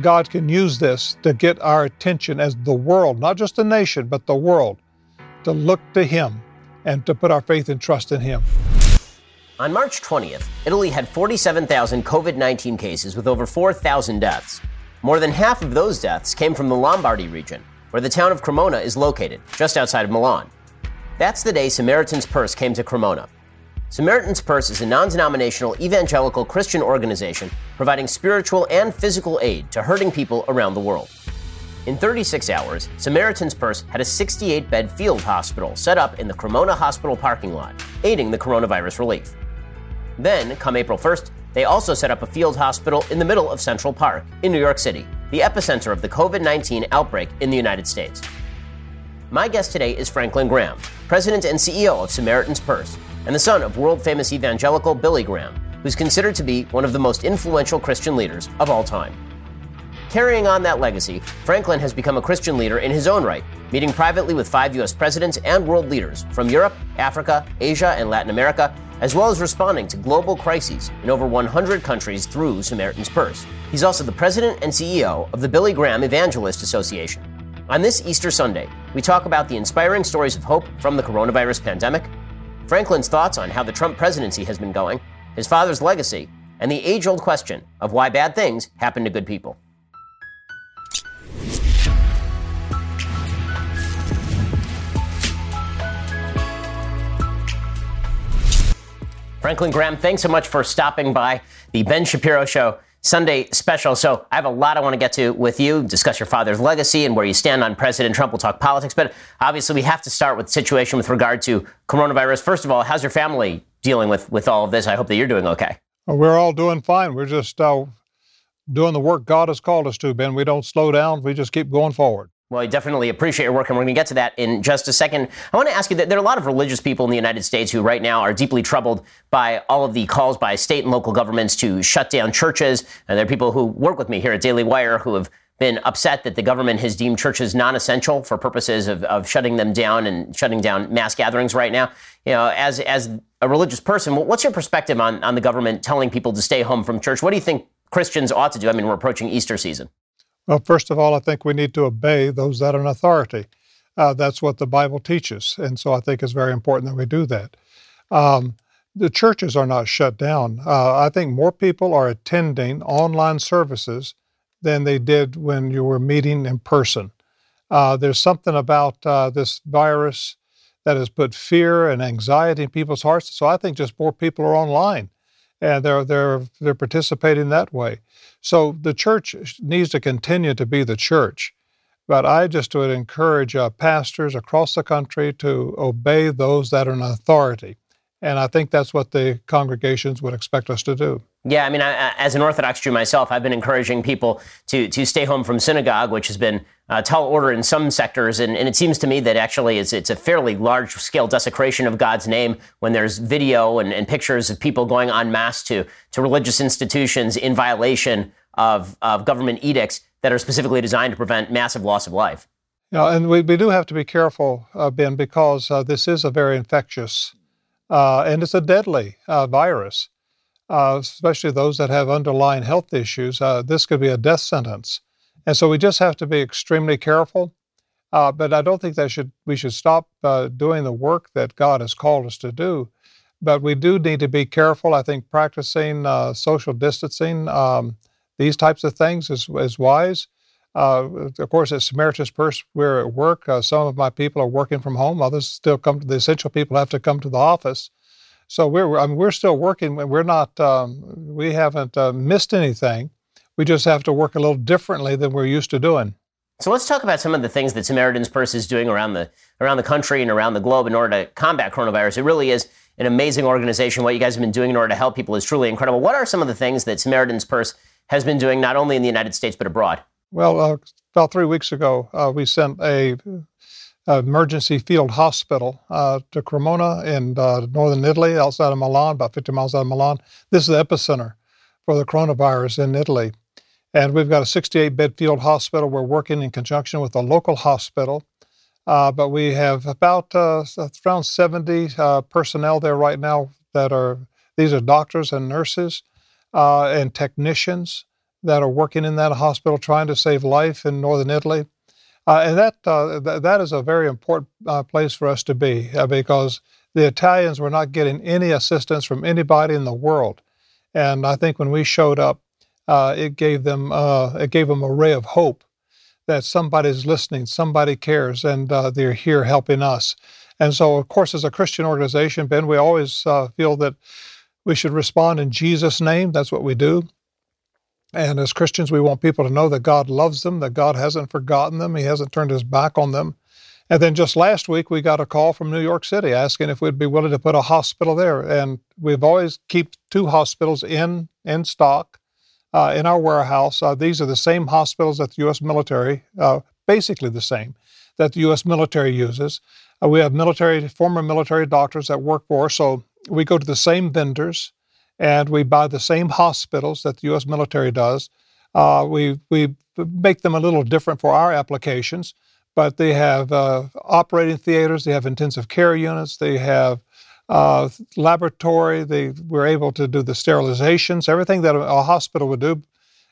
God can use this to get our attention as the world, not just the nation, but the world, to look to Him and to put our faith and trust in Him. On March 20th, Italy had 47,000 COVID 19 cases with over 4,000 deaths. More than half of those deaths came from the Lombardy region, where the town of Cremona is located, just outside of Milan. That's the day Samaritan's Purse came to Cremona. Samaritan's Purse is a non denominational evangelical Christian organization providing spiritual and physical aid to hurting people around the world. In 36 hours, Samaritan's Purse had a 68 bed field hospital set up in the Cremona Hospital parking lot, aiding the coronavirus relief. Then, come April 1st, they also set up a field hospital in the middle of Central Park in New York City, the epicenter of the COVID 19 outbreak in the United States. My guest today is Franklin Graham, President and CEO of Samaritan's Purse, and the son of world famous evangelical Billy Graham, who's considered to be one of the most influential Christian leaders of all time. Carrying on that legacy, Franklin has become a Christian leader in his own right, meeting privately with five U.S. presidents and world leaders from Europe, Africa, Asia, and Latin America, as well as responding to global crises in over 100 countries through Samaritan's Purse. He's also the president and CEO of the Billy Graham Evangelistic Association. On this Easter Sunday, we talk about the inspiring stories of hope from the coronavirus pandemic, Franklin's thoughts on how the Trump presidency has been going, his father's legacy, and the age old question of why bad things happen to good people. Franklin Graham, thanks so much for stopping by the Ben Shapiro Show Sunday special. So I have a lot I want to get to with you, discuss your father's legacy and where you stand on President Trump. We'll talk politics, but obviously we have to start with the situation with regard to coronavirus. First of all, how's your family dealing with, with all of this? I hope that you're doing okay. We're all doing fine. We're just uh, doing the work God has called us to, Ben. We don't slow down. We just keep going forward. Well, I definitely appreciate your work, and we're going to get to that in just a second. I want to ask you that there are a lot of religious people in the United States who right now are deeply troubled by all of the calls by state and local governments to shut down churches. And there are people who work with me here at Daily Wire who have been upset that the government has deemed churches non-essential for purposes of, of shutting them down and shutting down mass gatherings right now. You know, as as a religious person, what's your perspective on, on the government telling people to stay home from church? What do you think Christians ought to do? I mean, we're approaching Easter season. Well, first of all, I think we need to obey those that are in authority. Uh, that's what the Bible teaches. And so I think it's very important that we do that. Um, the churches are not shut down. Uh, I think more people are attending online services than they did when you were meeting in person. Uh, there's something about uh, this virus that has put fear and anxiety in people's hearts. So I think just more people are online and they're they're they're participating that way. So the church needs to continue to be the church. But I just would encourage uh, pastors across the country to obey those that are in authority. And I think that's what the congregations would expect us to do. Yeah, I mean, I, as an Orthodox Jew myself, I've been encouraging people to to stay home from synagogue, which has been a tall order in some sectors, and, and it seems to me that actually it's it's a fairly large scale desecration of God's name when there's video and, and pictures of people going en masse to to religious institutions in violation of of government edicts that are specifically designed to prevent massive loss of life. Yeah, and we, we do have to be careful, uh, Ben, because uh, this is a very infectious uh, and it's a deadly uh, virus uh, especially those that have underlying health issues, uh, this could be a death sentence. And so we just have to be extremely careful. Uh, but I don't think that should we should stop uh, doing the work that God has called us to do. But we do need to be careful. I think practicing social distancing, um, these types of things, is, is wise. Uh, of course, at Samaritan's Purse, we're at work. some of my people are working from home. Others still come to the essential people have to come to the office. So we're I mean, we're still working. We're not um, we haven't uh, missed anything. We just have to work a little differently than we're used to doing. So let's talk about some of the things that Samaritan's Purse is doing around the around the country and around the globe in order to combat coronavirus. It really is an amazing organization. What you guys have been doing in order to help people is truly incredible. What are some of the things that Samaritan's Purse has been doing not only in the United States but abroad? Well, uh, about three weeks ago, uh, we sent a emergency field hospital uh, to Cremona in uh, northern Italy, outside of Milan, about 50 miles out of Milan. This is the epicenter for the coronavirus in Italy. And we've got a 68 bed field hospital. We're working in conjunction with a local hospital. Uh, but we have about uh, around 70 uh, personnel there right now that are, these are doctors and nurses uh, and technicians that are working in that hospital trying to save life in northern Italy. Uh, and that, uh, th- that is a very important uh, place for us to be uh, because the Italians were not getting any assistance from anybody in the world. And I think when we showed up, uh, it gave them uh, it gave them a ray of hope that somebody's listening, somebody cares, and they're here helping us. And so, of course, as a Christian organization, Ben, we always feel that we should respond in Jesus' name. That's what we do. And as Christians, we want people to know that God loves them, that God hasn't forgotten them, He hasn't turned His back on them. And then just last week, we got a call from New York City asking if we'd be willing to put a hospital there. And we've always keep two hospitals in in stock uh, in our warehouse. Uh, these are the same hospitals that the U.S. military, uh, basically the same, that the U.S. military uses. Uh, we have military, former military doctors that work for us, so we go to the same vendors and we buy the same hospitals that the U.S. military does. Uh, we we make them a little different for our applications, but they have uh, operating theaters, they have intensive care units, they have uh, laboratory. They we're able to do the sterilizations, everything that a, hospital would do.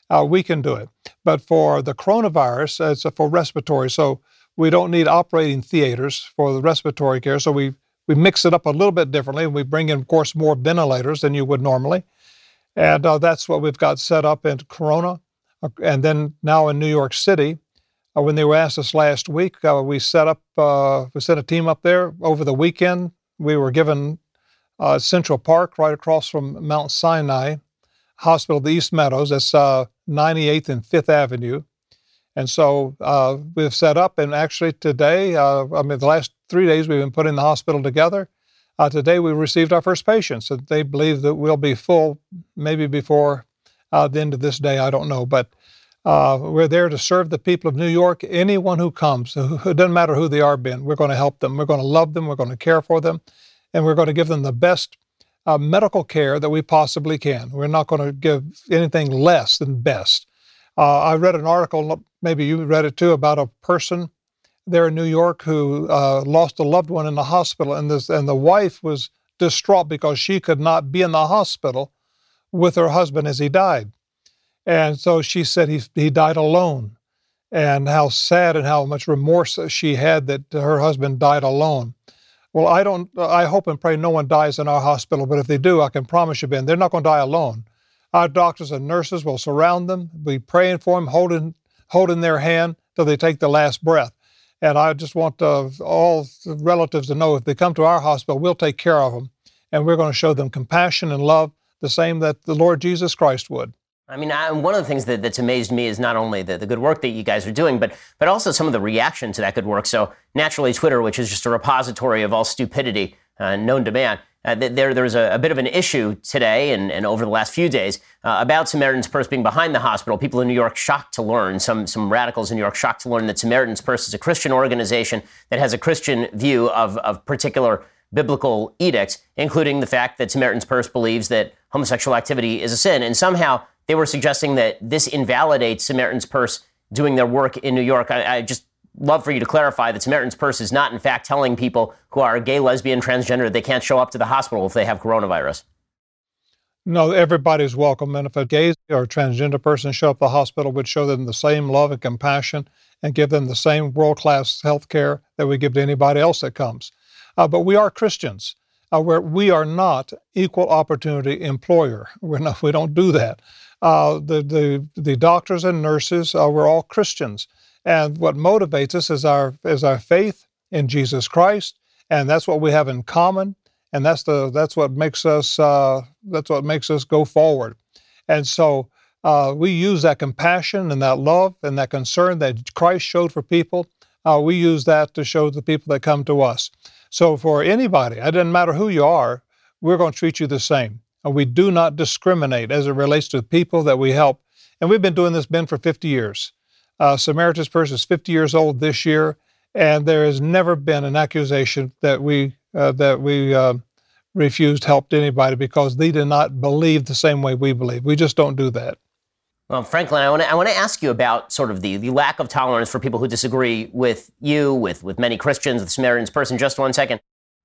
Uh, we can do it, but for the coronavirus, it's for respiratory. So we don't need operating theaters for the respiratory care. So we we mix it up a little bit differently. and We bring in, of course, more ventilators than you would normally. And uh, that's what we've got set up in Cremona. Uh, and then now in New York City, uh, when they were asked us last week, uh, we set up, uh, we sent a team up there over the weekend. We were given uh, Central Park right across from Mount Sinai Hospital, the East Meadows. That's 98th and 5th Avenue. And so uh, we've set up, and actually today, uh, I mean, the last three days we've been putting the hospital together. Uh, today we received our first patients, and they believe that we'll be full maybe before uh, the end of this day. I don't know, but uh, we're there to serve the people of New York. Anyone who comes, it doesn't matter who they are, Ben, we're going to help them. We're going to love them. We're going to care for them, and we're going to give them the best uh, medical care that we possibly can. We're not going to give anything less than best. Uh, I read an article, maybe you read it too, about a person there in New York who uh, lost a loved one in the hospital, and this and the wife was distraught because she could not be in the hospital with her husband as he died, and so she said he he died alone, and how sad and how much remorse she had that her husband died alone. Well, I don't. I hope and pray no one dies in our hospital, but if they do, I can promise you, Ben, they're not going to die alone. Our doctors and nurses will surround them, be praying for them, holding, holding their hand till they take the last breath. And I just want uh, all relatives to know if they come to our hospital, we'll take care of them. And we're going to show them compassion and love, the same that the Lord Jesus Christ would. I mean, I, one of the things that, that's amazed me is not only the, the good work that you guys are doing, but but also some of the reaction to that good work. So naturally, Twitter, which is just a repository of all stupidity uh, known to man, uh, there, there was a, a, bit of an issue today and, and over the last few days uh, about Samaritan's Purse being behind the hospital. People in New York shocked to learn, some, some radicals in New York shocked to learn that Samaritan's Purse is a Christian organization that has a Christian view of, of particular biblical edicts, including the fact that Samaritan's Purse believes that homosexual activity is a sin. And somehow they were suggesting that this invalidates Samaritan's Purse doing their work in New York. I, I just love for you to clarify that Samaritan's Purse is not, in fact, telling people who are gay, lesbian, transgender they can't show up to the hospital if they have coronavirus. No, everybody's welcome. And if a gay or transgender person show up at the hospital, we'd show them the same love and compassion and give them the same world class health care that we give to anybody else that comes. Uh, but we are Christians. Uh, where we are not equal opportunity employer. We're not, we don't do that. Uh, the, the, the doctors and nurses, uh, we're all Christians. And what motivates us is our is our faith in Jesus Christ, and that's what we have in common, and that's the that's what makes us uh, that's what makes us go forward. And so uh, we use that compassion and that love and that concern that Christ showed for people. Uh, we use that to show the people that come to us. So for anybody, it doesn't matter who you are, we're going to treat you the same. And we do not discriminate as it relates to the people that we help. And we've been doing this, Ben, for 50 years. Uh, Samaritan's Purse is 50 years old this year, and there has never been an accusation that we uh, that we uh, refused help to anybody because they did not believe the same way we believe. We just don't do that. Well, Franklin, I want to I want to ask you about sort of the, the lack of tolerance for people who disagree with you, with with many Christians, with Samaritan's Purse. In just one second,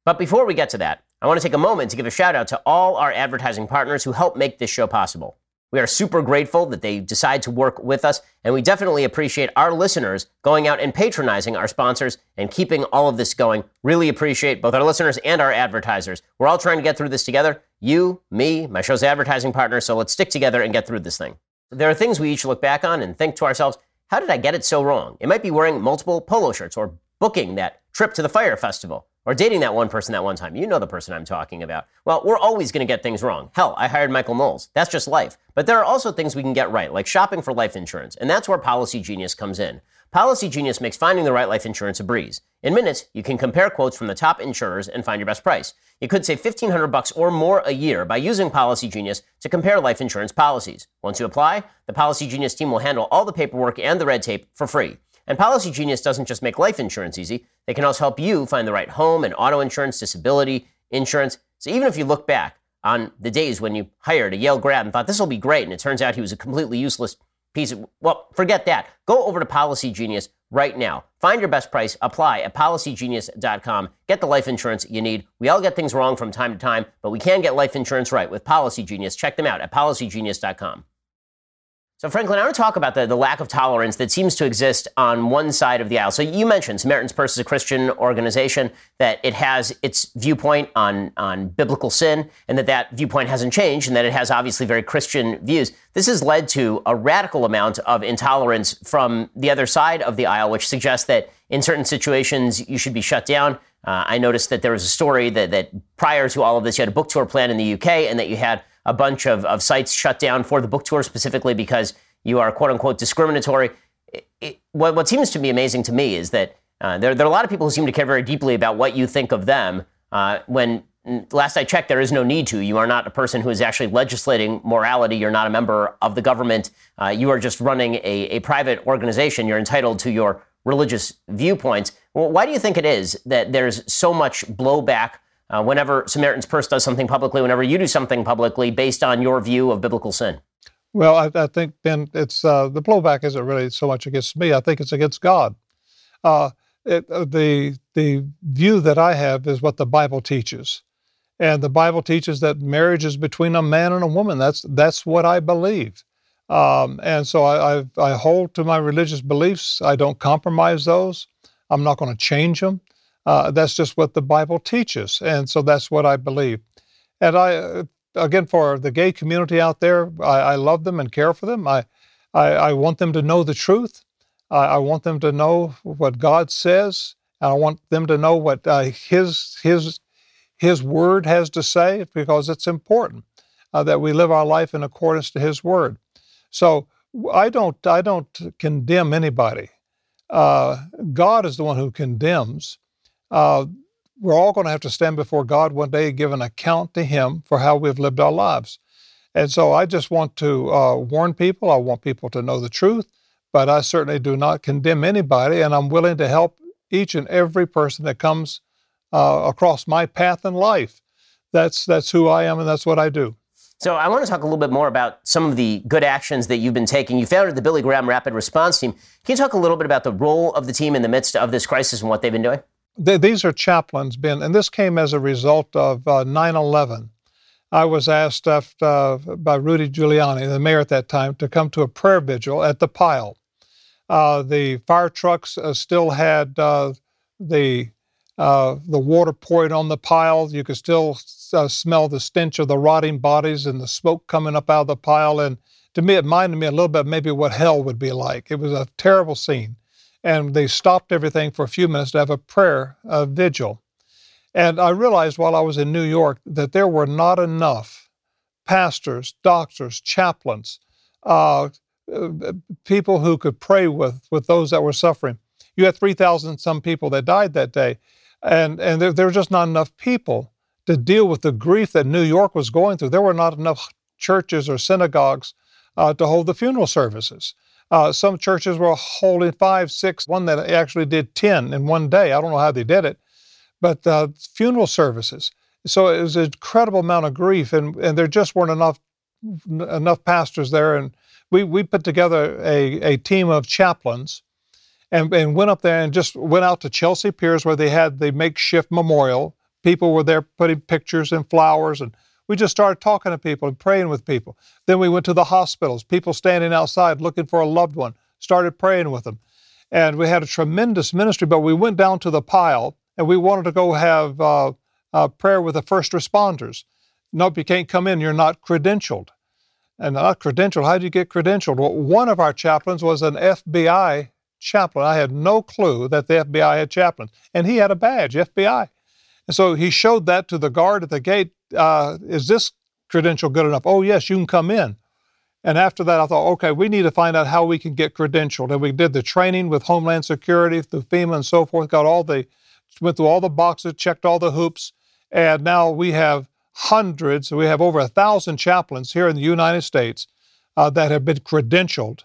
but before we get to that, I want to take a moment to give a shout out to all our advertising partners who help make this show possible. We are super grateful that they decide to work with us, and we definitely appreciate our listeners going out and patronizing our sponsors and keeping all of this going. Really appreciate both our listeners and our advertisers. We're all trying to get through this together. You, me, my show's advertising partner, so let's stick together and get through this thing. There are things we each look back on and think to ourselves, how did I get it so wrong? It might be wearing multiple polo shirts or booking that trip to the Fyre Festival or dating that one person that one time. You know the person I'm talking about. Well, we're always going to get things wrong. Hell, I hired Michael Knowles. That's just life. But there are also things we can get right, like shopping for life insurance. And that's where Policy Genius comes in. Policy Genius makes finding the right life insurance a breeze. In minutes, you can compare quotes from the top insurers and find your best price. You could save 1500 bucks or more a year by using Policy Genius to compare life insurance policies. Once you apply, the Policy Genius team will handle all the paperwork and the red tape for free. And Policy Genius doesn't just make life insurance easy, they can also help you find the right home and auto insurance, disability insurance. So even if you look back on the days when you hired a Yale grad and thought this will be great, and it turns out he was a completely useless piece of, well, forget that. Go over to Policy Genius right now. Find your best price, apply at policygenius.com. Get the life insurance you need. We all get things wrong from time to time, but we can get life insurance right with Policy Genius. Check them out at policygenius.com. So, Franklin, I want to talk about the, the lack of tolerance that seems to exist on one side of the aisle. So, you mentioned Samaritan's Purse is a Christian organization, that it has its viewpoint on, on biblical sin, and that that viewpoint hasn't changed, and that it has obviously very Christian views. This has led to a radical amount of intolerance from the other side of the aisle, which suggests that in certain situations you should be shut down. Uh, I noticed that there was a story that, that prior to all of this, you had a book tour plan in the UK, and that you had a bunch of, of sites shut down for the book tour specifically because you are quote unquote discriminatory. It, it, what, what, seems to be amazing to me is that uh, there, there, are a lot of people who seem to care very deeply about what you think of them uh, when last I checked, there is no need to. You are not a person who is actually legislating morality. You're not a member of the government. Uh, you are just running a, a, private organization. You're entitled to your religious viewpoints. Well, why do you think it is that there's so much blowback uh, whenever Samaritan's Purse does something publicly, whenever you do something publicly based on your view of biblical sin? Well, I, I think, Ben, it's uh, the blowback isn't really so much against me. I think it's against God. Uh, it, uh, the the view that I have is what the Bible teaches, and the Bible teaches that marriage is between a man and a woman. That's that's what I believe, um, and so I, I I hold to my religious beliefs. I don't compromise those. I'm not going to change them. Uh, that's just what the Bible teaches, and so that's what I believe. And I, uh, again, for the gay community out there, I, I love them and care for them. I, I, I, want them to know the truth. I, I, want them to know what God says, and I want them to know what uh, His His His Word has to say, because it's important uh, that we live our life in accordance to His Word. So I don't I don't condemn anybody. Uh, God is the one who condemns. Uh, we're all going to have to stand before God one day and give an account to Him for how we've lived our lives. And so I just want to uh, warn people. I want people to know the truth, but I certainly do not condemn anybody, and I'm willing to help each and every person that comes uh, across my path in life. That's that's who I am, and that's what I do. So I want to talk a little bit more about some of the good actions that you've been taking. You founded the Billy Graham Rapid Response Team. Can you talk a little bit about the role of the team in the midst of this crisis and what they've been doing? These are chaplains, Ben, and this came as a result of uh, 9 11. I was asked after, uh, by Rudy Giuliani, the mayor at that time, to come to a prayer vigil at the pile. Uh, the fire trucks uh, still had uh, the uh, the water pouring on the pile. You could still smell the stench of the rotting bodies and the smoke coming up out of the pile. And to me, it reminded me a little bit maybe what hell would be like. It was a terrible scene and they stopped everything for a few minutes to have a prayer a vigil. And I realized while I was in New York that there were not enough pastors, doctors, chaplains, uh, people who could pray with, with those that were suffering. You had 3,000 some people that died that day, and, and there, there were just not enough people to deal with the grief that New York was going through. There were not enough churches or synagogues uh, to hold the funeral services. Uh, some churches were holding five, six, one that actually did 10 in one day. I don't know how they did it, but uh, funeral services. So it was an incredible amount of grief, and, and there just weren't enough enough pastors there. And we, we put together a, a team of chaplains and, and went up there and just went out to Chelsea Piers where they had the makeshift memorial. People were there putting pictures and flowers, and We just started talking to people and praying with people. Then we went to the hospitals, people standing outside looking for a loved one, started praying with them. And we had a tremendous ministry, but we went down to the pile and we wanted to go have uh, uh, prayer with the first responders. Nope, you can't come in, you're not credentialed. And not credentialed, how do you get credentialed? Well, one of our chaplains was an FBI chaplain. I had no clue that the FBI had chaplains. And he had a badge, FBI. And so he showed that to the guard at the gate. Uh, is this credential good enough? Oh, yes, you can come in. And after that, I thought, okay, we need to find out how we can get credentialed. And we did the training with Homeland Security, through FEMA, and so forth. Got all the, went through all the boxes, checked all the hoops, and now we have hundreds. We have over a thousand chaplains here in the United States uh, that have been credentialed,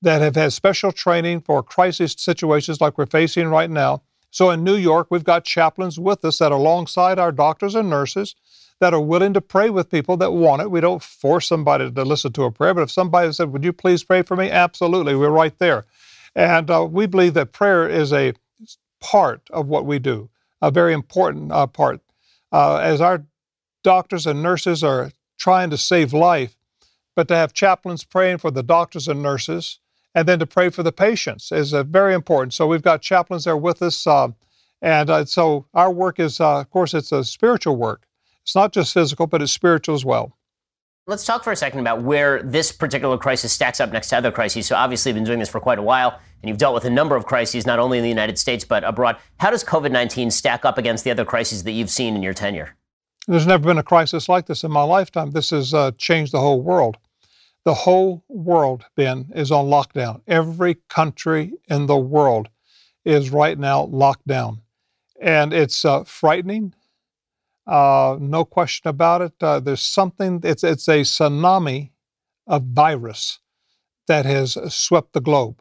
that have had special training for crisis situations like we're facing right now. So in New York, we've got chaplains with us that alongside our doctors and nurses that are willing to pray with people that want it. We don't force somebody to listen to a prayer, but if somebody said, Would you please pray for me? Absolutely, we're right there. And uh, we believe that prayer is a part of what we do, a very important uh, part. Uh, as our doctors and nurses are trying to save life, but to have chaplains praying for the doctors and nurses, and then to pray for the patients is uh, very important. So we've got chaplains there with us, uh, and uh, so our work is, uh, of course, it's a spiritual work. It's not just physical, but it's spiritual as well. Let's talk for a second about where this particular crisis stacks up next to other crises. So, obviously, you've been doing this for quite a while, and you've dealt with a number of crises, not only in the United States, but abroad. How does COVID 19 stack up against the other crises that you've seen in your tenure? There's never been a crisis like this in my lifetime. This has uh, changed the whole world. The whole world, Ben, is on lockdown. Every country in the world is right now locked down. And it's uh, frightening, uh, no question about it. Uh, there's something, it's, it's a tsunami of virus that has swept the globe.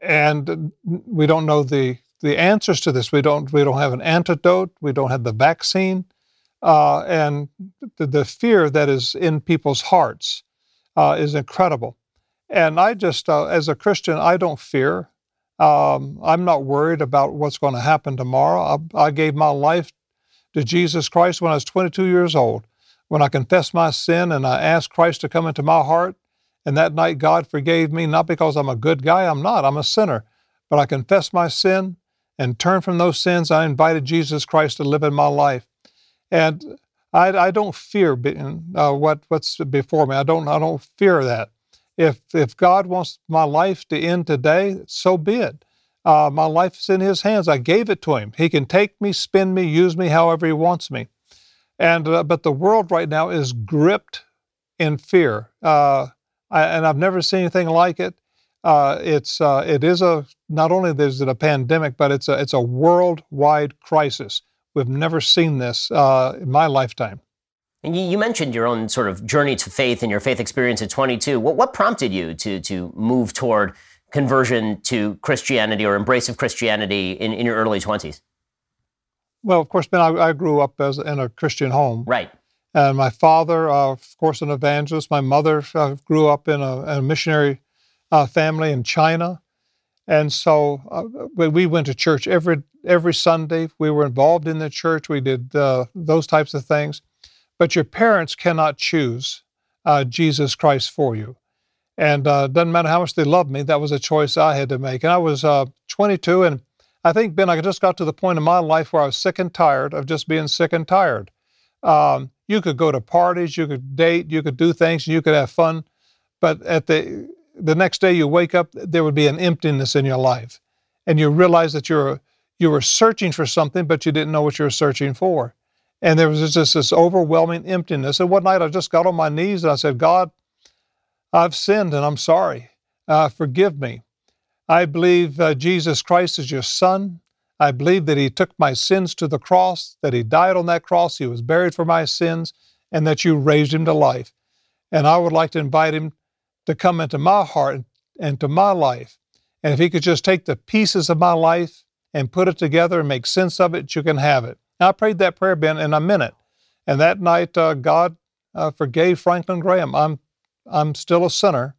And we don't know the, the answers to this. We don't, we don't have an antidote. We don't have the vaccine. Uh, and the, the, fear that is in people's hearts uh, is incredible. And I just, uh, as a Christian, I don't fear. Um, I'm not worried about what's going to happen tomorrow. I, I gave my life to Jesus Christ when I was 22 years old, when I confessed my sin and I asked Christ to come into my heart. And that night, God forgave me, not because I'm a good guy, I'm not, I'm a sinner. But I confessed my sin and turned from those sins. I invited Jesus Christ to live in my life. And I, I don't fear uh, what, what's before me. I don't, I don't fear that. If, if God wants my life to end today, so be it. Uh, my life is in His hands. I gave it to Him. He can take me, spin me, use me however He wants me. And uh, but the world right now is gripped in fear, uh, I, and I've never seen anything like it. Uh, it's uh, it is a not only is it a pandemic, but it's a it's a worldwide crisis. We've never seen this uh, in my lifetime. And you, mentioned your own sort of journey to faith and your faith experience at 22. What, what prompted you to to move toward conversion to Christianity or embrace of Christianity in, in your early 20s? Well, of course, Ben, I, I grew up as in a Christian home. Right. And my father, uh, of course, an evangelist. My mother uh, grew up in a, a missionary uh, family in China. And so uh, we went to church every every Sunday. We were involved in the church. We did uh, those types of things. But your parents cannot choose uh, Jesus Christ for you. And uh, doesn't matter how much they love me, that was a choice I had to make. And I was uh, 22, and I think, Ben, I just got to the point in my life where I was sick and tired of just being sick and tired. Um, you could go to parties, you could date, you could do things, you could have fun, but at the the next day you wake up, there would be an emptiness in your life, and you realize that you're you were searching for something, but you didn't know what you were searching for, and there was just this overwhelming emptiness. And one night I just got on my knees and I said, God, I've sinned and I'm sorry. Uh, forgive me. I believe uh, Jesus Christ is your Son. I believe that He took my sins to the cross, that He died on that cross, He was buried for my sins, and that you raised Him to life. And I would like to invite Him to come into my heart and to my life. And if He could just take the pieces of my life and put it together and make sense of it, you can have it. I prayed that prayer, Ben, and I meant it. And that night, uh, God uh, forgave Franklin Graham. I'm I'm still a sinner,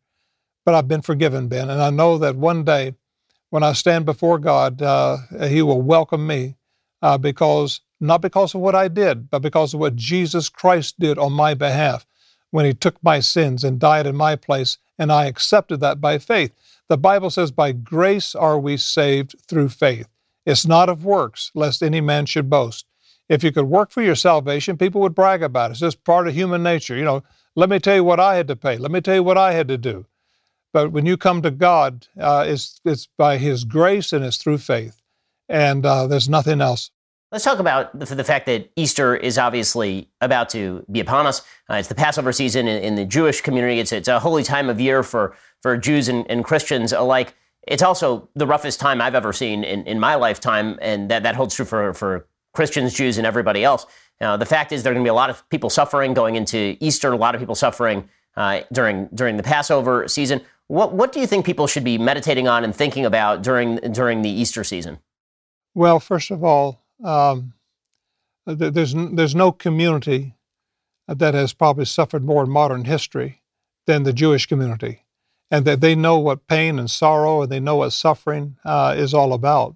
but I've been forgiven, Ben. And I know that one day when I stand before God, uh, He will welcome me uh, because not because of what I did, but because of what Jesus Christ did on my behalf when he took my sins and died in my place, and I accepted that by faith. The Bible says, By grace are we saved through faith. It's not of works, lest any man should boast. If you could work for your salvation, people would brag about it. It's just part of human nature. You know, let me tell you what I had to pay. Let me tell you what I had to do. But when you come to God, uh, it's, it's by His grace and it's through faith. And uh, there's nothing else. Let's talk about the, the, fact that Easter is obviously about to be upon us. Uh, it's the Passover season in, in, the Jewish community. It's, it's a holy time of year for, for Jews and, and Christians alike. It's also the roughest time I've ever seen in, in my lifetime, and that, that holds true for, for Christians, Jews, and everybody else. Now, the fact is, there are going to be a lot of people suffering going into Easter, a lot of people suffering uh, during, during the Passover season. What, what do you think people should be meditating on and thinking about during, during the Easter season? Well, first of all, um, there's, there's no community that has probably suffered more in modern history than the Jewish community, and that they know what pain and sorrow and they know what suffering uh, is all about.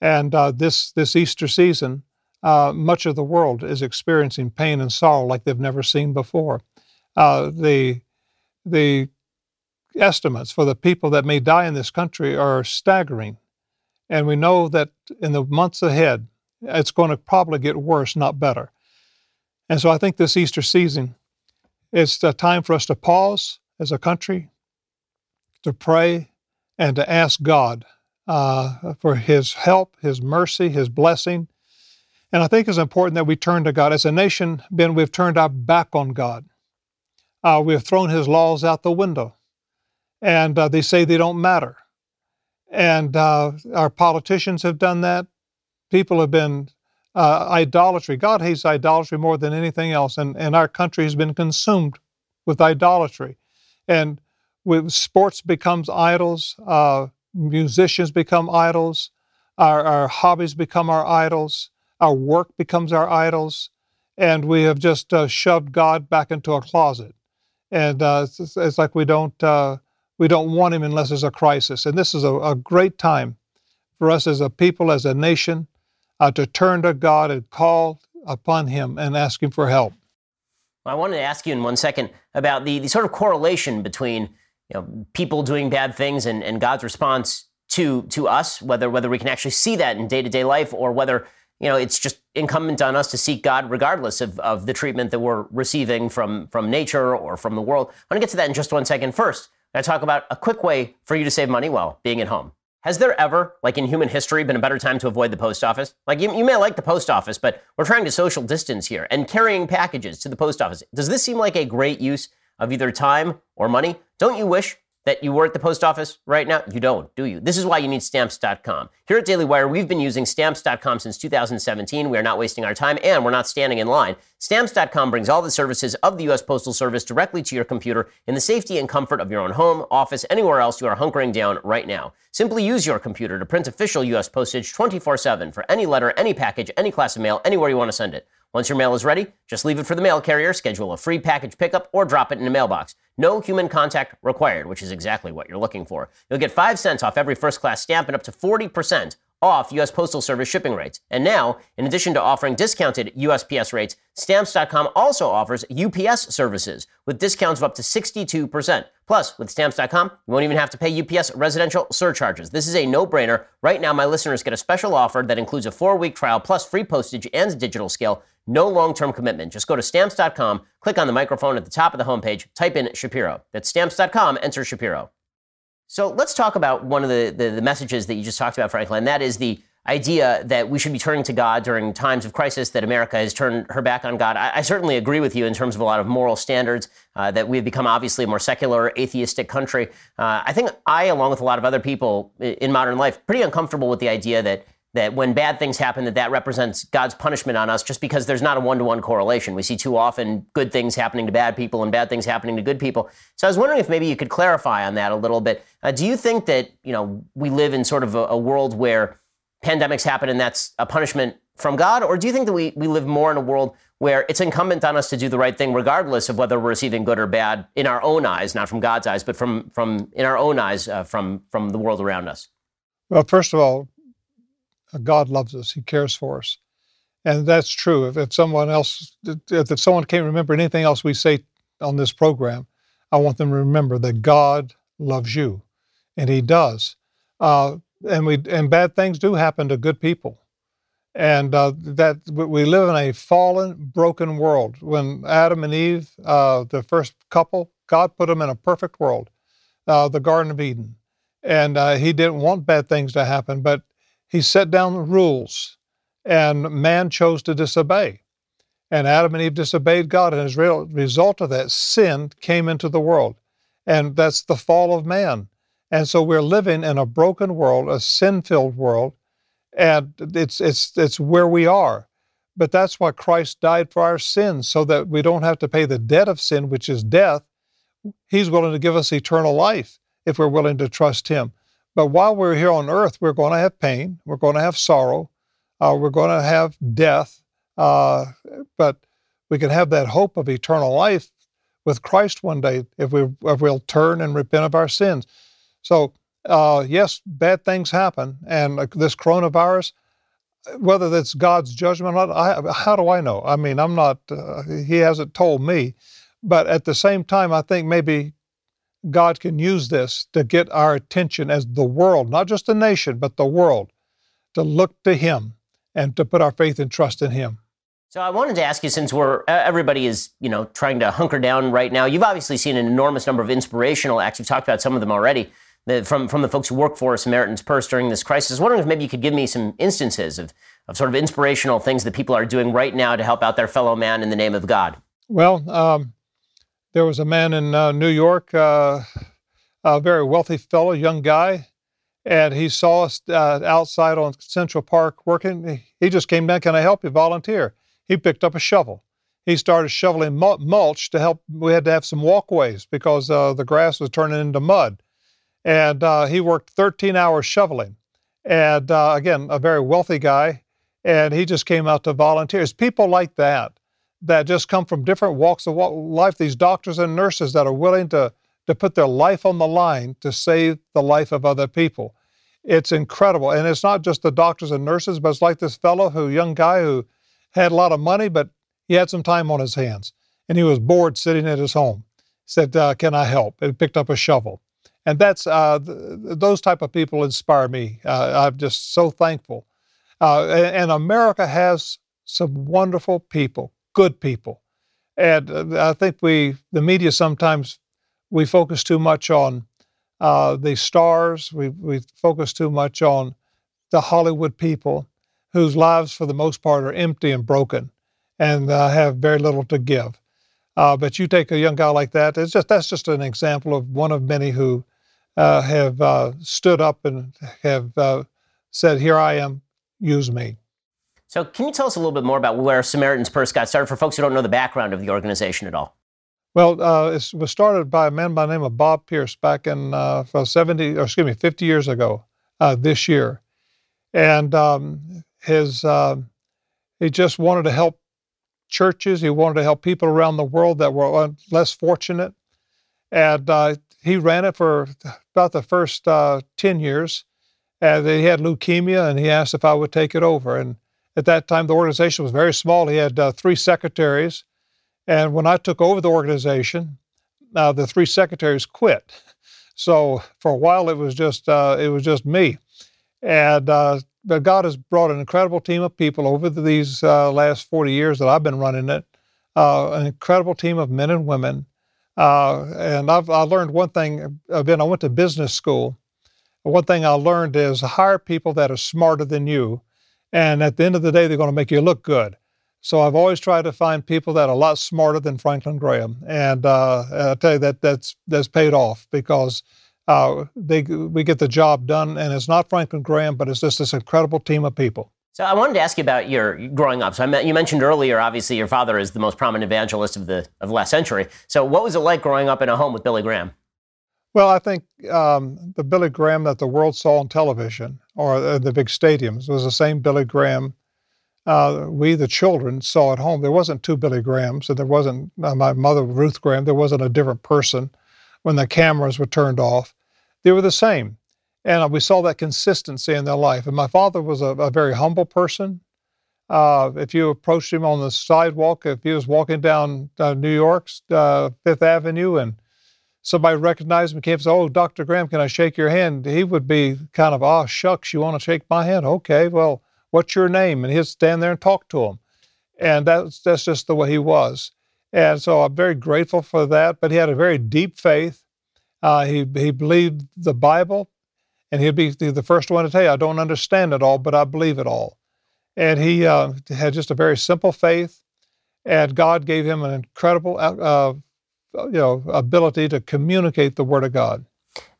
And uh, this this Easter season, uh, much of the world is experiencing pain and sorrow like they've never seen before. Uh, the the estimates for the people that may die in this country are staggering, and we know that in the months ahead, it's going to probably get worse, not better. And so I think this Easter season a time for us to pause as a country, to pray, and to ask God uh, for His help, His mercy, His blessing. And I think it's important that we turn to God. As a nation, Ben, we've turned our back on God. Uh, we've thrown His laws out the window, and uh, they say they don't matter. And uh, our politicians have done that. People have been uh, idolatry. God hates idolatry more than anything else, and, and our country has been consumed with idolatry. And with sports becomes idols, uh, musicians become idols, our, our hobbies become our idols, our work becomes our idols, and we have just uh, shoved God back into a closet. And uh, it's, it's, like we don't uh, we don't want Him unless there's a crisis. And this is a, a great time for us as a people, as a nation, uh, to turn to God and call upon Him and ask Him for help. I wanted to ask you in one second about the, the sort of correlation between you know, people doing bad things and, and God's response to to us, whether whether we can actually see that in day to day life or whether you know it's just incumbent on us to seek God regardless of, of the treatment that we're receiving from from nature or from the world. I want to get to that in just one second. First, I talk about a quick way for you to save money while being at home. Has there ever, like in human history, been a better time to avoid the post office? Like you, you may like the post office, but we're trying to social distance here and carrying packages to the post office. Does this seem like a great use of either time or money? Don't you wish that you were at the post office right now? You don't, do you? This is why you need stamps.com. Here at Daily Wire, we've been using stamps.com since 2017. We are not wasting our time and we're not standing in line. Stamps.com brings all the services of the U.S. Postal Service directly to your computer in the safety and comfort of your own home, office, anywhere else you are hunkering down right now. Simply use your computer to print official U.S. postage 24 7 for any letter, any package, any class of mail, anywhere you want to send it. Once your mail is ready, just leave it for the mail carrier, schedule a free package pickup, or drop it in a mailbox. No human contact required, which is exactly what you're looking for. You'll get 5 cents off every first class stamp and up to 40% off U.S. Postal Service shipping rates. And now, in addition to offering discounted USPS rates, Stamps.com also offers UPS services with discounts of up to 62%. Plus, with Stamps.com, you won't even have to pay UPS residential surcharges. This is a no brainer. Right now, my listeners get a special offer that includes a four week trial plus free postage and digital scale. No long term commitment. Just go to Stamps.com, click on the microphone at the top of the homepage, type in Shapiro. That's Stamps.com, enter Shapiro. So let's talk about one of the, the, the, messages that you just talked about, Franklin, and that is the idea that we should be turning to God during times of crisis, that America has turned her back on God. I, I certainly agree with you in terms of a lot of moral standards, uh, that we've become obviously a more secular, atheistic country. Uh, I think I, along with a lot of other people in modern life, pretty uncomfortable with the idea that that when bad things happen that that represents god's punishment on us just because there's not a one-to-one correlation. We see too often good things happening to bad people and bad things happening to good people. So i was wondering if maybe you could clarify on that a little bit. Uh, do you think that you know we live in sort of a, a, world where pandemics happen and that's a punishment from god? Or do you think that we, we live more in a world where it's incumbent on us to do the right thing regardless of whether we're receiving good or bad in our own eyes not from god's eyes but from from in our own eyes uh, from from the world around us? Well first of all God loves us, He cares for us. And that's true. If, if someone else, if, if someone can't remember anything else we say on this program, I want them to remember that God loves you, and He does. Uh, and we and bad things do happen to good people, and uh, that we live in a fallen, broken world. When Adam and Eve, uh, the first couple, God put them in a perfect world, uh, the Garden of Eden, and uh, He didn't want bad things to happen, but He set down the rules, and man chose to disobey. And Adam and Eve disobeyed God, and as a result of that, sin came into the world. And that's the fall of man. And so we're living in a broken world, a sin filled world, and it's, it's, it's where we are. But that's why Christ died for our sins, so that we don't have to pay the debt of sin, which is death. He's willing to give us eternal life if we're willing to trust Him. But while we're here on earth, we're going to have pain, we're going to have sorrow, uh, we're going to have death, uh, but we can have that hope of eternal life with Christ one day if we if we'll turn and repent of our sins. So uh, yes, bad things happen, and this coronavirus, whether that's God's judgment or not, I, how do I know? I mean, I'm not. Uh, he hasn't told me, but at the same time, I think maybe God can use this to get our attention as the world, not just the nation, but the world, to look to Him and to put our faith and trust in Him. So I wanted to ask you, since we're everybody is you know trying to hunker down right now, you've obviously seen an enormous number of inspirational acts. You've talked about some of them already. The, from from the folks who work for Samaritan's Purse during this crisis. I was wondering if maybe you could give me some instances of of sort of inspirational things that people are doing right now to help out their fellow man in the name of God. Well, um, there was a man in uh, New York, uh, a very wealthy fellow, young guy, and he saw us uh, outside on Central Park working. He just came down. Can I help you? Volunteer he picked up a shovel. He started shoveling mulch to help. We had to have some walkways because uh, the grass was turning into mud. And uh, he worked 13 hours shoveling. And uh, again, a very wealthy guy. And he just came out to volunteer. It's people like that that just come from different walks of life, these doctors and nurses that are willing to, to put their life on the line to save the life of other people. It's incredible. And it's not just the doctors and nurses, but it's like this fellow who, young guy who had a lot of money, but he had some time on his hands, and he was bored sitting at his home. He said, uh, "Can I help?" And picked up a shovel, and that's uh, th- those type of people inspire me. Uh, I'm just so thankful, uh, and, and, America has some wonderful people, good people, and uh, I think we, the media, sometimes we focus too much on uh, the stars. We we focus too much on the Hollywood people whose lives, for the most part, are empty and broken and uh, have very little to give. Uh, but you take a young guy like that, it's just that's just an example of one of many who uh, have uh, stood up and have uh, said, "Here I am, use me." So, can you tell us a little bit more about where Samaritan's Purse got started for folks who don't know the background of the organization at all? Well, uh, it was started by a man by the name of Bob Pierce back in 70, or excuse me, 50 years ago this year. And um, his uh, he just wanted to help churches. He wanted to help people around the world that were less fortunate, and uh, he ran it for about the first uh, ten years. And he had leukemia, and he asked if I would take it over. And at that time, the organization was very small. He had uh, three secretaries, and when I took over the organization, uh, the three secretaries quit. So for a while, it was just uh, it was just me, and but God has brought an incredible team of people over these uh, last 40 years that I've been running it, uh, an incredible team of men and women. Uh, and I've I learned one thing. Again, I went to business school. One thing I learned is hire people that are smarter than you, and at the end of the day, they're going to make you look good. So I've always tried to find people that are a lot smarter than Franklin Graham, and, uh, I tell you that that's that's paid off because uh, they we get the job done. And it's not Franklin Graham, but it's just this incredible team of people. So I wanted to ask you about your growing up. So you mentioned earlier, obviously, your father is the most prominent evangelist of the of the last century. So what was it like growing up in a home with Billy Graham? Well, I think um, the Billy Graham that the world saw on television or uh, the big stadiums It was the same Billy Graham uh, we, the children, saw at home. There wasn't two Billy Grahams, and there wasn't uh, my mother, Ruth Graham. There wasn't a different person when the cameras were turned off. They were the same. And we saw that consistency in their life. And my father was a, a very humble person. Uh, if you approached him on the sidewalk, if he was walking down uh, New York's uh, Fifth Avenue and somebody recognized him, and came and said, "Oh, Dr. Graham, can I shake your hand?" He would be kind of, "Oh, shucks, you want to shake my hand? Okay, well, what's your name?" And he'd stand there and talk to him, and that's that's just the way he was. And so I'm very grateful for that. But he had a very deep faith. Uh, he he believed the Bible, and he'd be the first one to tell you, "I don't understand it all, but I believe it all." And he uh, had just a very simple faith, and God gave him an incredible uh Uh, you know, ability to communicate the Word of God.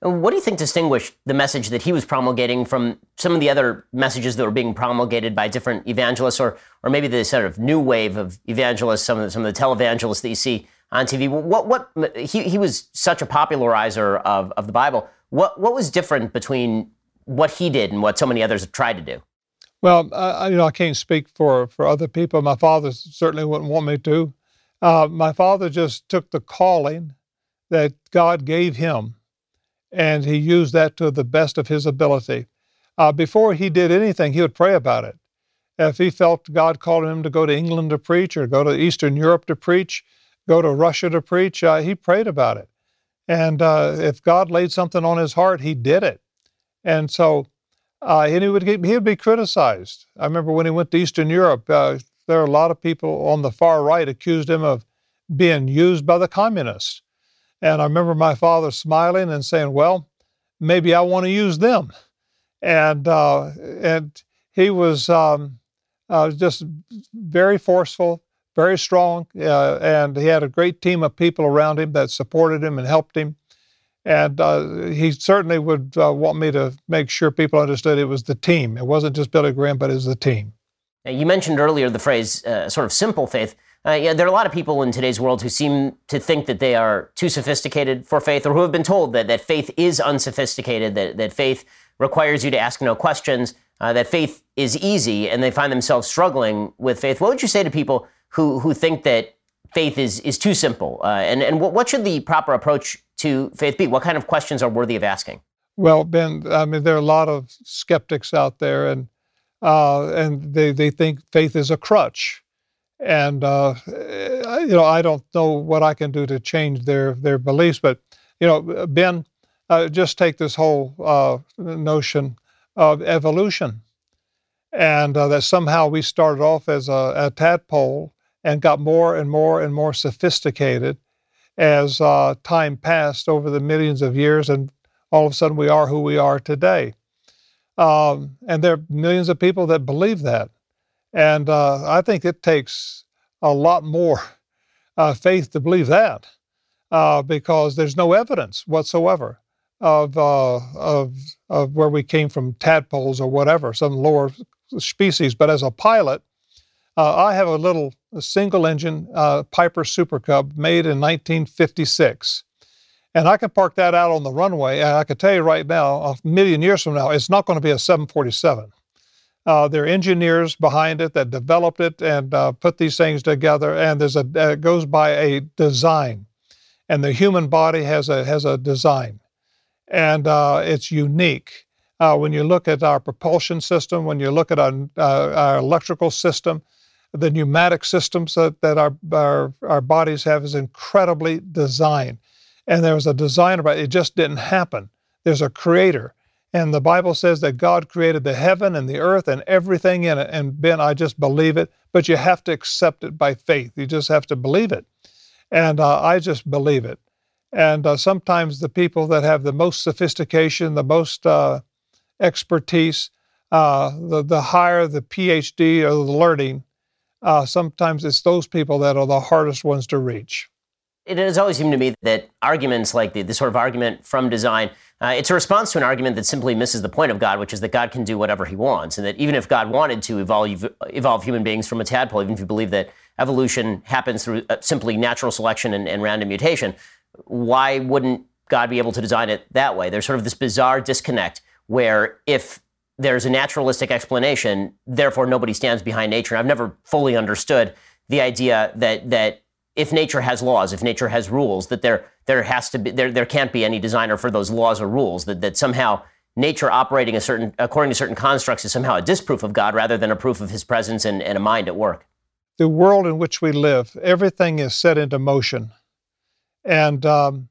What do you think distinguished the message that he was promulgating from some of the other messages that were being promulgated by different evangelists, or, or maybe the sort of new wave of evangelists, some of the, some of the televangelists that you see on TV? What, what, he, he was such a popularizer of, of the Bible. What, what was different between what he did and what so many others have tried to do? Well, I, you know, I can't speak for, for other people. My father certainly wouldn't want me to. Uh, my father just took the calling that God gave him and he used that to the best of his ability. Uh, before he did anything, he would pray about it. If he felt God called him to go to England to preach or go to Eastern Europe to preach, go to Russia to preach, uh, he prayed about it. And uh, if God laid something on his heart, he did it. And so, uh, and he would, get, he would be criticized. I remember when he went to Eastern Europe, uh, there are a lot of people on the far right accused him of being used by the communists. And I remember my father smiling and saying, "Well, maybe I want to use them." And uh, and he was um, uh, just very forceful, very strong, uh, and he had a great team of people around him that supported him and helped him. And uh, he certainly would uh, want me to make sure people understood it was the team. It wasn't just Billy Graham, but it was the team. You mentioned earlier the phrase uh, sort of simple faith. Uh, yeah, there are a lot of people in today's world who seem to think that they are too sophisticated for faith or who have been told that, that faith is unsophisticated, that, that faith requires you to ask no questions, uh, that faith is easy, and they find themselves struggling with faith. What would you say to people who, who think that faith is, is too simple? Uh, and and what, what should the proper approach to faith be? What kind of questions are worthy of asking? Well, Ben, I mean, there are a lot of skeptics out there, and uh, and they, they think faith is a crutch. And uh, you know, I don't know what I can do to change their their beliefs, but you know, Ben, uh, just take this whole uh, notion of evolution, and uh, that somehow we started off as a, a, tadpole and got more and more and more sophisticated as uh, time passed over the millions of years, and all of a sudden we are who we are today. Um, and there are millions of people that believe that. And uh, I think it takes a lot more uh, faith to believe that uh, because there's no evidence whatsoever of, uh, of, of where we came from tadpoles or whatever, some lower species. But as a pilot, uh, I have a little single engine uh, Piper Super Cub made in 1956. And I can park that out on the runway. And I can tell you right now, a million years from now, it's not going to be a 747. Uh, there are engineers behind it that developed it and uh, put these things together. And there's a uh, it goes by a design, and the human body has a has a design, and uh, it's unique. Uh, when you look at our propulsion system, when you look at our, uh, our electrical system, the pneumatic systems that, that our, our, our bodies have is incredibly designed and there was a designer, but it just didn't happen. There's a creator. And the Bible says that God created the heaven and the earth and everything in it. And Ben, I just believe it, but you have to accept it by faith. You just have to believe it. And uh, I just believe it. And uh, sometimes the people that have the most sophistication, the most uh, expertise, uh, the, the higher the PhD or the learning, uh, sometimes it's those people that are the hardest ones to reach. It has always seemed to me that arguments like the, sort of argument from design, uh, it's a response to an argument that simply misses the point of God, which is that God can do whatever he wants. And that even if God wanted to evolve, evolve human beings from a tadpole, even if you believe that evolution happens through uh, simply natural selection and, and random mutation, why wouldn't God be able to design it that way? There's sort of this bizarre disconnect where if there's a naturalistic explanation, therefore nobody stands behind nature. I've never fully understood the idea that that if nature has laws, if nature has rules, that there there has to be there there can't be any designer for those laws or rules. That that somehow nature operating a certain according to certain constructs is somehow a disproof of God rather than a proof of his presence and, and a mind at work. The world in which we live, everything is set into motion. And um,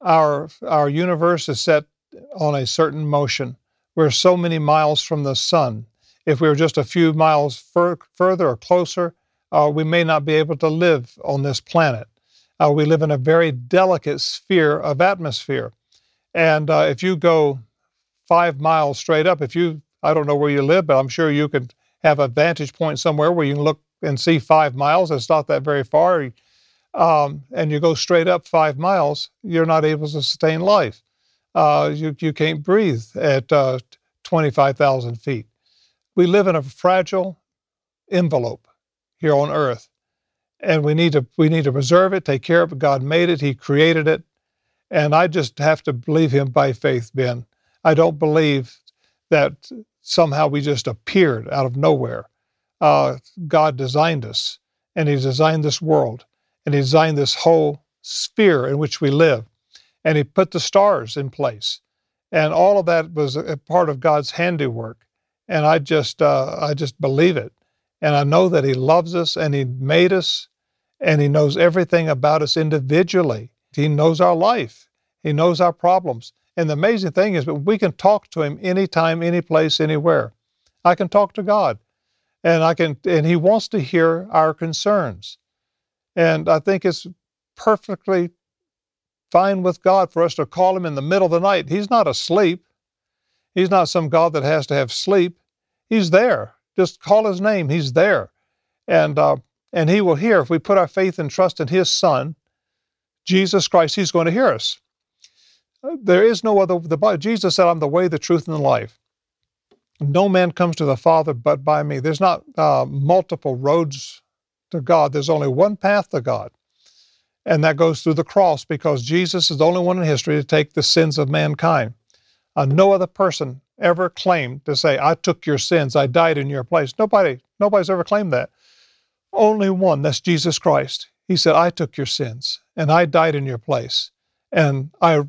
our, our universe is set on a certain motion. We're so many miles from the sun. If we were just a few miles fur- further or closer, uh, we may not be able to live on this planet. Uh, we live in a very delicate sphere of atmosphere. And uh, if you go five miles straight up, if you, I don't know where you live, but I'm sure you could have a vantage point somewhere where you can look and see five miles. It's not that very far. Um, and you go straight up five miles, you're not able to sustain life. Uh, you, you can't breathe at uh, 25,000 feet. We live in a fragile envelope here on earth. And we need to we need to preserve it, take care of it. God made it, He created it. And I just have to believe him by faith, Ben. I don't believe that somehow we just appeared out of nowhere. Uh, God designed us, and He designed this world, and He designed this whole sphere in which we live, and He put the stars in place, and all of that was a part of God's handiwork. And I just, uh, I just believe it, and I know that He loves us, and He made us, and He knows everything about us individually. He knows our life. He knows our problems. And the amazing thing is that we can talk to him anytime, any place, anywhere. I can talk to God. And I can and he wants to hear our concerns. And I think it's perfectly fine with God for us to call him in the middle of the night. He's not asleep. He's not some God that has to have sleep. He's there. Just call his name. He's there. And uh, and he will hear if we put our faith and trust in his son, Jesus Christ, he's going to hear us. There is no other. The, Jesus said, I'm the way, the truth, and the life. No man comes to the Father but by me. There's not uh, multiple roads to God, there's only one path to God. And that goes through the cross because Jesus is the only one in history to take the sins of mankind. Uh, no other person ever claimed to say, I took your sins, I died in your place. Nobody, nobody's ever claimed that. Only one, that's Jesus Christ. He said, I took your sins and I died in your place. And I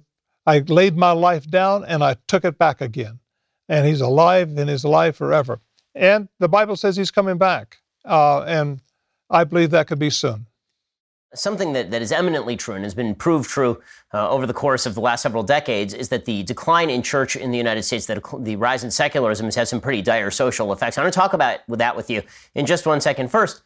I laid my life down and I took it back again. And he's alive and is alive forever. And the Bible says he's coming back. Uh, and I believe that could be soon. Something that, that is eminently true and has been proved true uh, over the course of the last several decades is that the decline in church in the United States, that the rise in secularism has had some pretty dire social effects. I want to talk about that with you in just one second. First,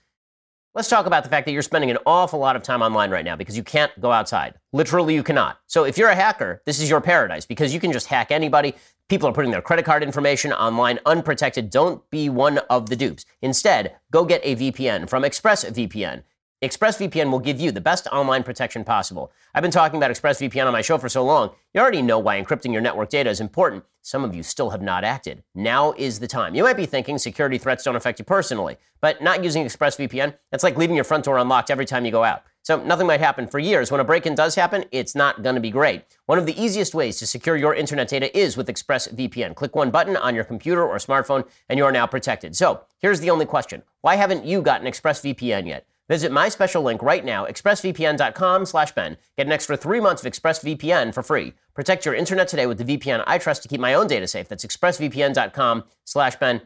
Let's talk about the fact that you're spending an awful lot of time online right now because you can't go outside. Literally, you cannot. So if you're a hacker, this is your paradise because you can just hack anybody. People are putting their credit card information online unprotected. Don't be one of the dupes. Instead, go get a VPN from ExpressVPN. ExpressVPN will give you the best online protection possible. I've been talking about ExpressVPN on my show for so long, you already know why encrypting your network data is important. Some of you still have not acted. Now is the time. You might be thinking security threats don't affect you personally, but not using ExpressVPN, that's like leaving your front door unlocked every time you go out. So nothing might happen for years. When a break in does happen, it's not going to be great. One of the easiest ways to secure your internet data is with ExpressVPN. Click one button on your computer or smartphone, and you are now protected. So here's the only question Why haven't you gotten ExpressVPN yet? Visit my special link right now, expressvpn.com slash Ben. Get an extra three months of ExpressVPN for free. Protect your internet today with the VPN I trust to keep my own data safe. That's expressvpn.com slash Ben.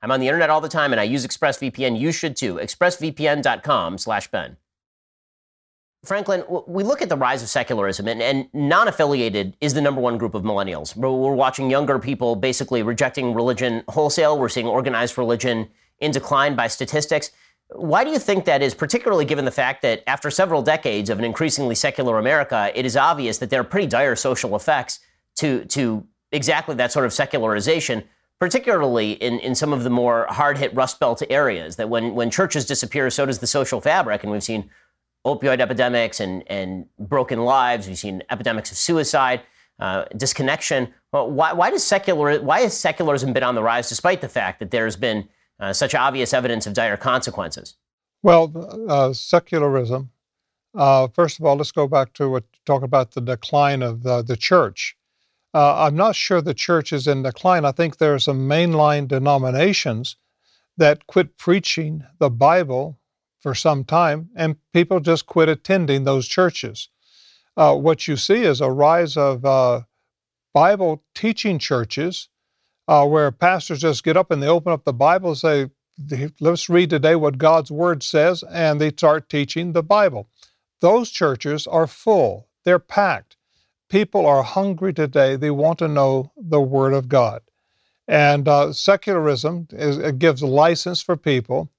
I'm on the internet all the time and I use ExpressVPN. You should too. expressvpn.com slash Ben. Franklin, we look at the rise of secularism, and, and non affiliated is the number one group of millennials. We're, we're watching younger people basically rejecting religion wholesale. We're seeing organized religion in decline by statistics. Why do you think that is, particularly given the fact that after several decades of an increasingly secular America, it is obvious that there are pretty dire social effects to, to exactly that sort of secularization, particularly in, in some of the more hard hit Rust Belt areas, that when, when churches disappear, so does the social fabric. And we've seen opioid epidemics and, and broken lives, we've seen epidemics of suicide. Uh, disconnection. Well, why, why, does secular, why has secularism been on the rise despite the fact that there's been uh, such obvious evidence of dire consequences? Well, uh, secularism. Uh, first of all, let's go back to what talk about the decline of the, the church. Uh, I'm not sure the church is in decline. I think there are some mainline denominations that quit preaching the Bible for some time, and people just quit attending those churches. Uh, what you see is a rise of uh, Bible teaching churches uh, where pastors just get up and they open up the Bible and say, let's read today what God's Word says, and they start teaching the Bible. Those churches are full, they're packed. People are hungry today. They want to know the Word of God. And uh, secularism is, gives license for people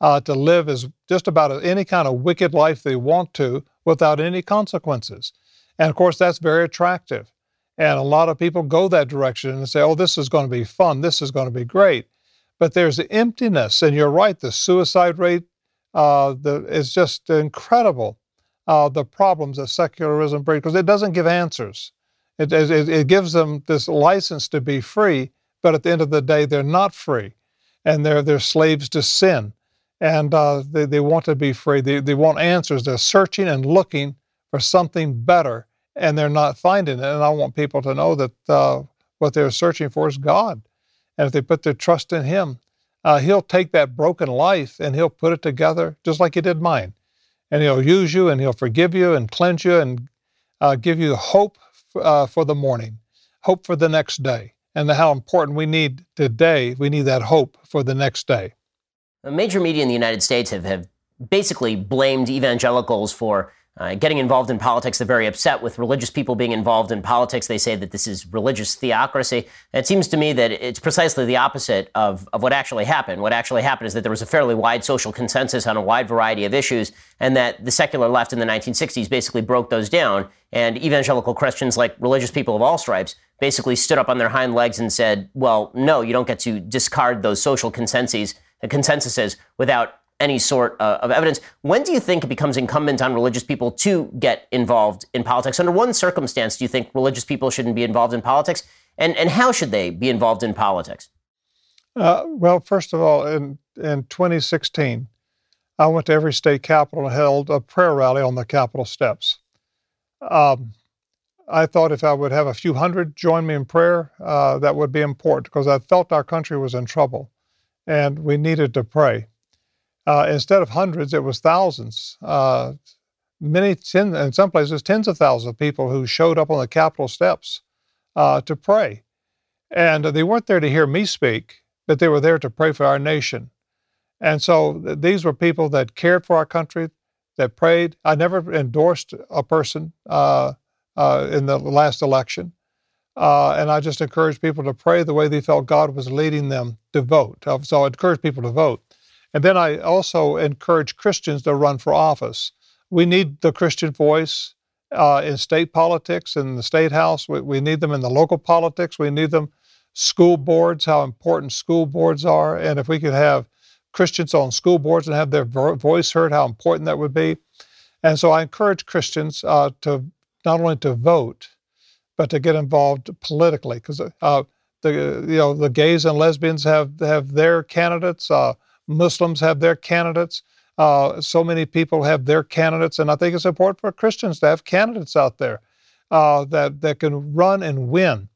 uh, to live as just about any kind of wicked life they want to without any consequences. And of course, that's very attractive. And a lot of people go that direction and say, oh, this is going to be fun, this is going to be great. But there's emptiness, and you're right, the suicide rate uh, the, is just incredible. Uh, the problems that secularism brings, because it doesn't give answers. It, it, it gives them this license to be free, but at the end of the day, they're not free. And they're, they're slaves to sin. And uh, they, they want to be free. They, they want answers. They're searching and looking for something better and they're not finding it. And I want people to know that uh, what they're searching for is God. And if they put their trust in Him, uh, He'll take that broken life and He'll put it together just like He did mine. And He'll use you and He'll forgive you and cleanse you and uh, give you hope uh, for the morning, hope for the next day. And how important we need today, we need that hope for the next day. The Major media in the United States have, have basically blamed evangelicals for uh, getting involved in politics. They're very upset with religious people being involved in politics. They say that this is religious theocracy. It seems to me that it's precisely the opposite of, of what actually happened. What actually happened is that there was a fairly wide social consensus on a wide variety of issues, and that the secular left in the 1960s basically broke those down. And evangelical Christians, like religious people of all stripes, basically stood up on their hind legs and said, well, no, you don't get to discard those social consensus, consensuses without any sort uh, of evidence. When do you think it becomes incumbent on religious people to get involved in politics? Under one circumstance do you think religious people shouldn't be involved in politics? And, and how should they be involved in politics? Uh, well, first of all, in, in 2016, I went to every state capital and held a prayer rally on the Capitol steps. Um, I thought if I would have a few hundred join me in prayer, uh, that would be important because I felt our country was in trouble and we needed to pray. Uh, instead of hundreds, it was thousands. Uh, many, ten, in some places, tens of thousands of people who showed up on the Capitol steps uh, to pray. And they weren't there to hear me speak, but they were there to pray for our nation. And so th- these were people that cared for our country, that prayed. I never endorsed a person uh, uh, in the last election. Uh, and I just encouraged people to pray the way they felt God was leading them to vote. So I encouraged people to vote. And then I also encourage Christians to run for office. We need the Christian voice uh, in state politics, in the state house. We, we need them in the local politics. We need them school boards, how important school boards are. And if we could have Christians on school boards and have their voice heard, how important that would be. And so I encourage Christians uh, to not only to vote, but to get involved politically, because uh, the you know the gays and lesbians have have their candidates. Uh, Muslims have their candidates. Uh, so many people have their candidates, and I think it's important for Christians to have candidates out there uh, that that can run and win.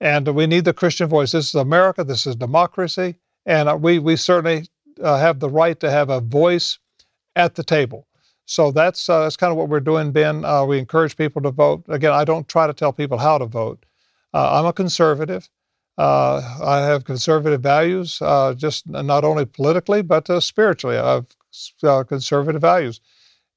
And we need the Christian voice. This is America. This is democracy, and uh, we we certainly uh, have the right to have a voice at the table. So that's uh, that's kind of what we're doing, Ben. Uh, we encourage people to vote. Again, I don't try to tell people how to vote. I'm a conservative. Uh, I have conservative values, uh, just not only politically but uh, spiritually. I have conservative values,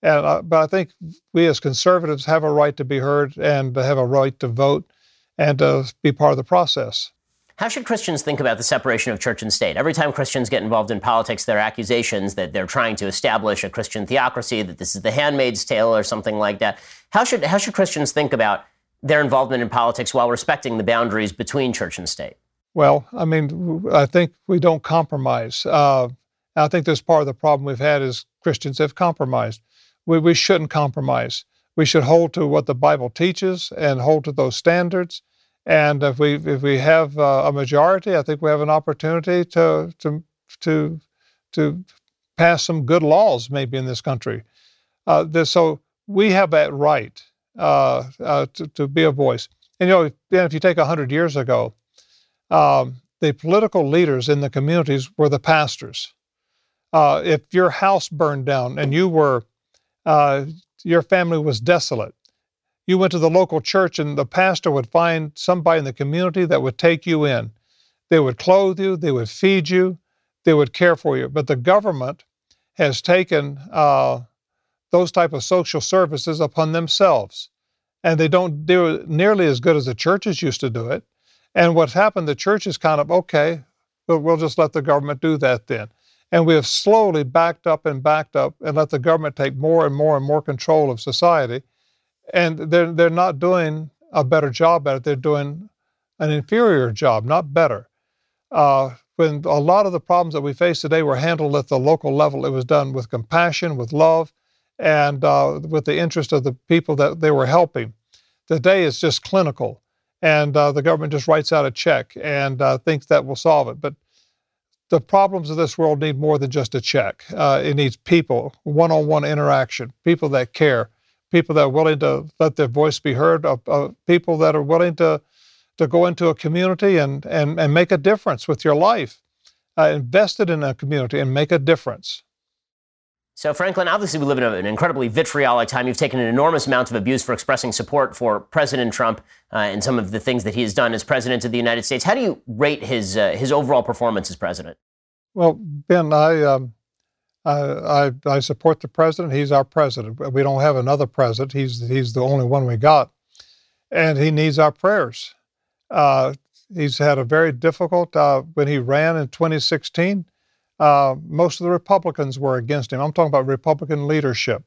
and but I think we as conservatives have a right to be heard and have a right to vote and to be part of the process. How should Christians think about the separation of church and state? Every time Christians get involved in politics, there are accusations that they're trying to establish a Christian theocracy, that this is the handmaid's tale or something like that. How should, how should Christians think about their involvement in politics while respecting the boundaries between church and state? Well, I mean, I think we don't compromise. Uh, I think this part of the problem we've had is Christians have compromised. We, we shouldn't compromise. We should hold to what the Bible teaches and hold to those standards. And if we if we have uh, a majority, I think we have an opportunity to to to to pass some good laws maybe in this country. Uh, this, so we have that right uh, uh, to, to be a voice. And you know, if you take hundred years ago, um, the political leaders in the communities were the pastors. Uh, if your house burned down and you were uh, your family was desolate, you went to the local church and the pastor would find somebody in the community that would take you in. They would clothe you, they would feed you, they would care for you. But the government has taken uh, those type of social services upon themselves, and they don't do it nearly as good as the churches used to do it. And what's happened, the church is kind of okay, but we'll just let the government do that then. And we have slowly backed up and backed up and let the government take more and more and more control of society. And they're, they're not doing a better job at it. They're doing an inferior job, not better. Uh, when a lot of the problems that we face today were handled at the local level, it was done with compassion, with love, and uh, with the interest of the people that they were helping. Today is just clinical, and uh, the government just writes out a check and uh, thinks that will solve it. But the problems of this world need more than just a check. Uh, it needs people, one on one interaction, people that care, people that are willing to let their voice be heard, people that are willing to, to go into a community and, and, and make a difference with your life, uh, invested in a community and make a difference. So, Franklin, obviously, we live in an incredibly vitriolic time. You've taken an enormous amount of abuse for expressing support for President Trump uh, and some of the things that he has done as president of the United States. How do you rate his uh, his overall performance as president? Well, Ben, I, um, I, I support the president. He's our president. We don't have another president. He's he's the only one we got, and he needs our prayers. Uh, he's had a very difficult uh, when he ran in 2016 uh, most of the Republicans were against him. I'm talking about Republican leadership.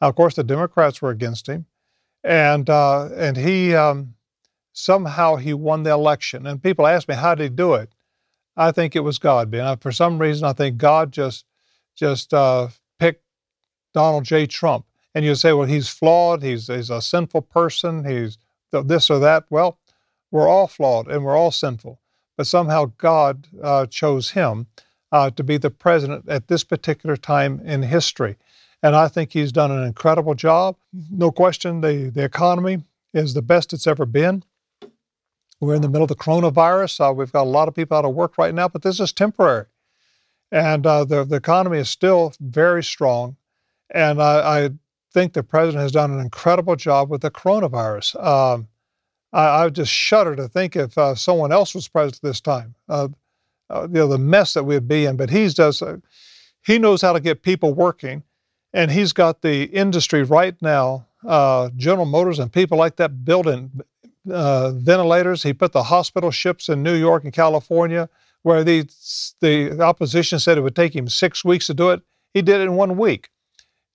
Now, of course, the Democrats were against him, and uh, and he um, somehow he won the election. And people ask me how did he do it. I think it was God, Ben. For some reason, I think God just just uh, picked Donald J. Trump. And you say, well, he's flawed. He's he's a sinful person. He's this or that. Well, we're all flawed and we're all sinful. But somehow God uh, chose him uh, to be the president at this particular time in history. And I think he's done an incredible job. No question, the, the economy is the best it's ever been. We're in the middle of the coronavirus. Uh, we've got a lot of people out of work right now, but this is temporary. And uh, the, the economy is still very strong. And I, I, think the president has done an incredible job with the coronavirus. Um, I, I, just shudder to think if uh, someone else was president this time. Uh, you know, the mess that we'd be in. But he's does, uh, he knows how to get people working, and he's got the industry right now. Uh, General Motors and people like that building uh, ventilators. He put the hospital ships in New York and California, where the the opposition said it would take him six weeks to do it. He did it in one week.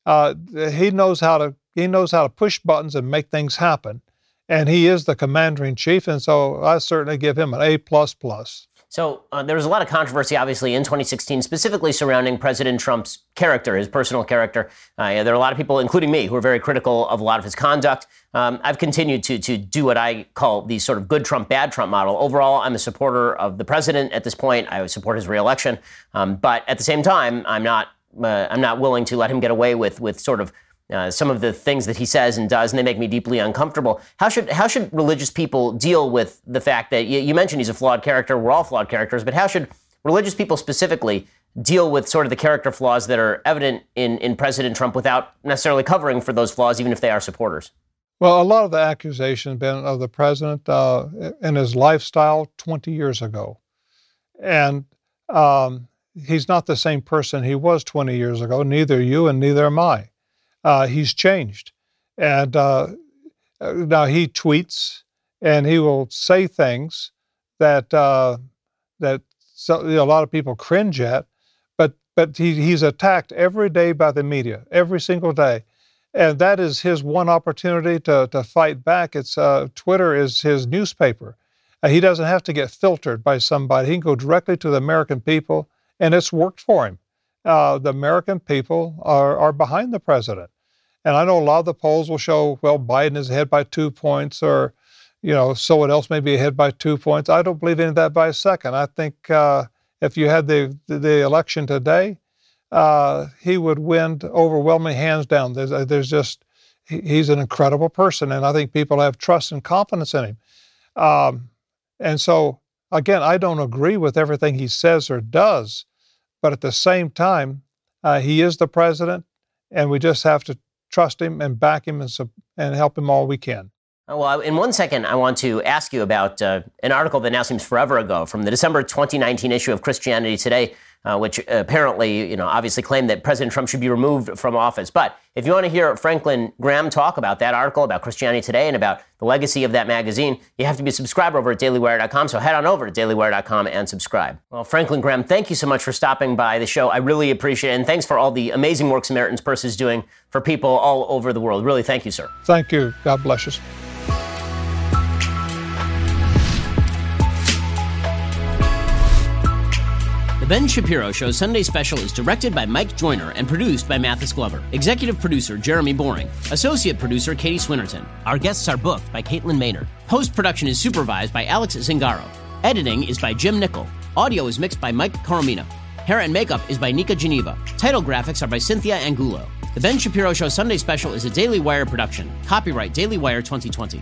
Uh, he knows how to he knows how to push buttons and make things happen, and he is the commander in chief. And so I certainly give him an A plus plus. So uh, there was a lot of controversy, obviously, in 2016, specifically surrounding President Trump's character, his personal character. Uh, yeah, there are a lot of people, including me, who are very critical of a lot of his conduct. Um, I've continued to to do what I call the sort of good Trump, bad Trump model. Overall, I'm a supporter of the president at this point. I support his reelection, um, but at the same time, I'm not uh, I'm not willing to let him get away with with sort of uh, some of the things that he says and does, and they make me deeply uncomfortable. How should how should religious people deal with the fact that you, you mentioned he's a flawed character? We're all flawed characters, but how should religious people specifically deal with sort of the character flaws that are evident in in President Trump without necessarily covering for those flaws, even if they are supporters? Well, a lot of the accusations been of the president uh, in his lifestyle 20 years ago, and um, he's not the same person he was 20 years ago. Neither you and neither am I uh, he's changed. And uh, now he tweets and he will say things that uh, that so, you know, a lot of people cringe at, but but he, he's attacked every day by the media, every single day, and that is his one opportunity to to fight back. It's uh, Twitter is his newspaper. Uh, he doesn't have to get filtered by somebody. He can go directly to the American people, and it's worked for him uh, the American people are, are behind the president. And I know a lot of the polls will show, well, Biden is ahead by two points, or, you know, someone else may be ahead by two points. I don't believe any of that by a second. I think uh, if you had the, the election today, uh, he would win overwhelming hands down. There's, uh, there's just, he's an incredible person, and I think people have trust and confidence in him. Um, and so, again, I don't agree with everything he says or does, but at the same time, uh, he is the president, and we just have to trust him and back him and, and help him all we can. Uh, well, in one second, I want to ask you about uh, an article that now seems forever ago from the December 2019 issue of Christianity Today uh, which apparently, you know, obviously claimed that President Trump should be removed from office. But if you want to hear Franklin Graham talk about that article about Christianity Today and about the legacy of that magazine, you have to be a subscriber over at dailywire.com. So head on over to dailywire.com and subscribe. Well, Franklin Graham, thank you so much for stopping by the show. I really appreciate it. And thanks for all the amazing work Samaritan's Purse is doing for people all over the world. Really, thank you, sir. Thank you. God bless you. Ben Shapiro Show Sunday Special is directed by Mike Joyner and produced by Mathis Glover. Executive producer Jeremy Boring. Associate producer Katie Swinnerton. Our guests are booked by Caitlin Maynard. Post production is supervised by Alex Zingaro. Editing is by Jim Nickel. Audio is mixed by Mike Coromina. Hair and makeup is by Nika Geneva. Title graphics are by Cynthia Angulo. The Ben Shapiro Show Sunday Special is a Daily Wire production. Copyright Daily Wire 2020.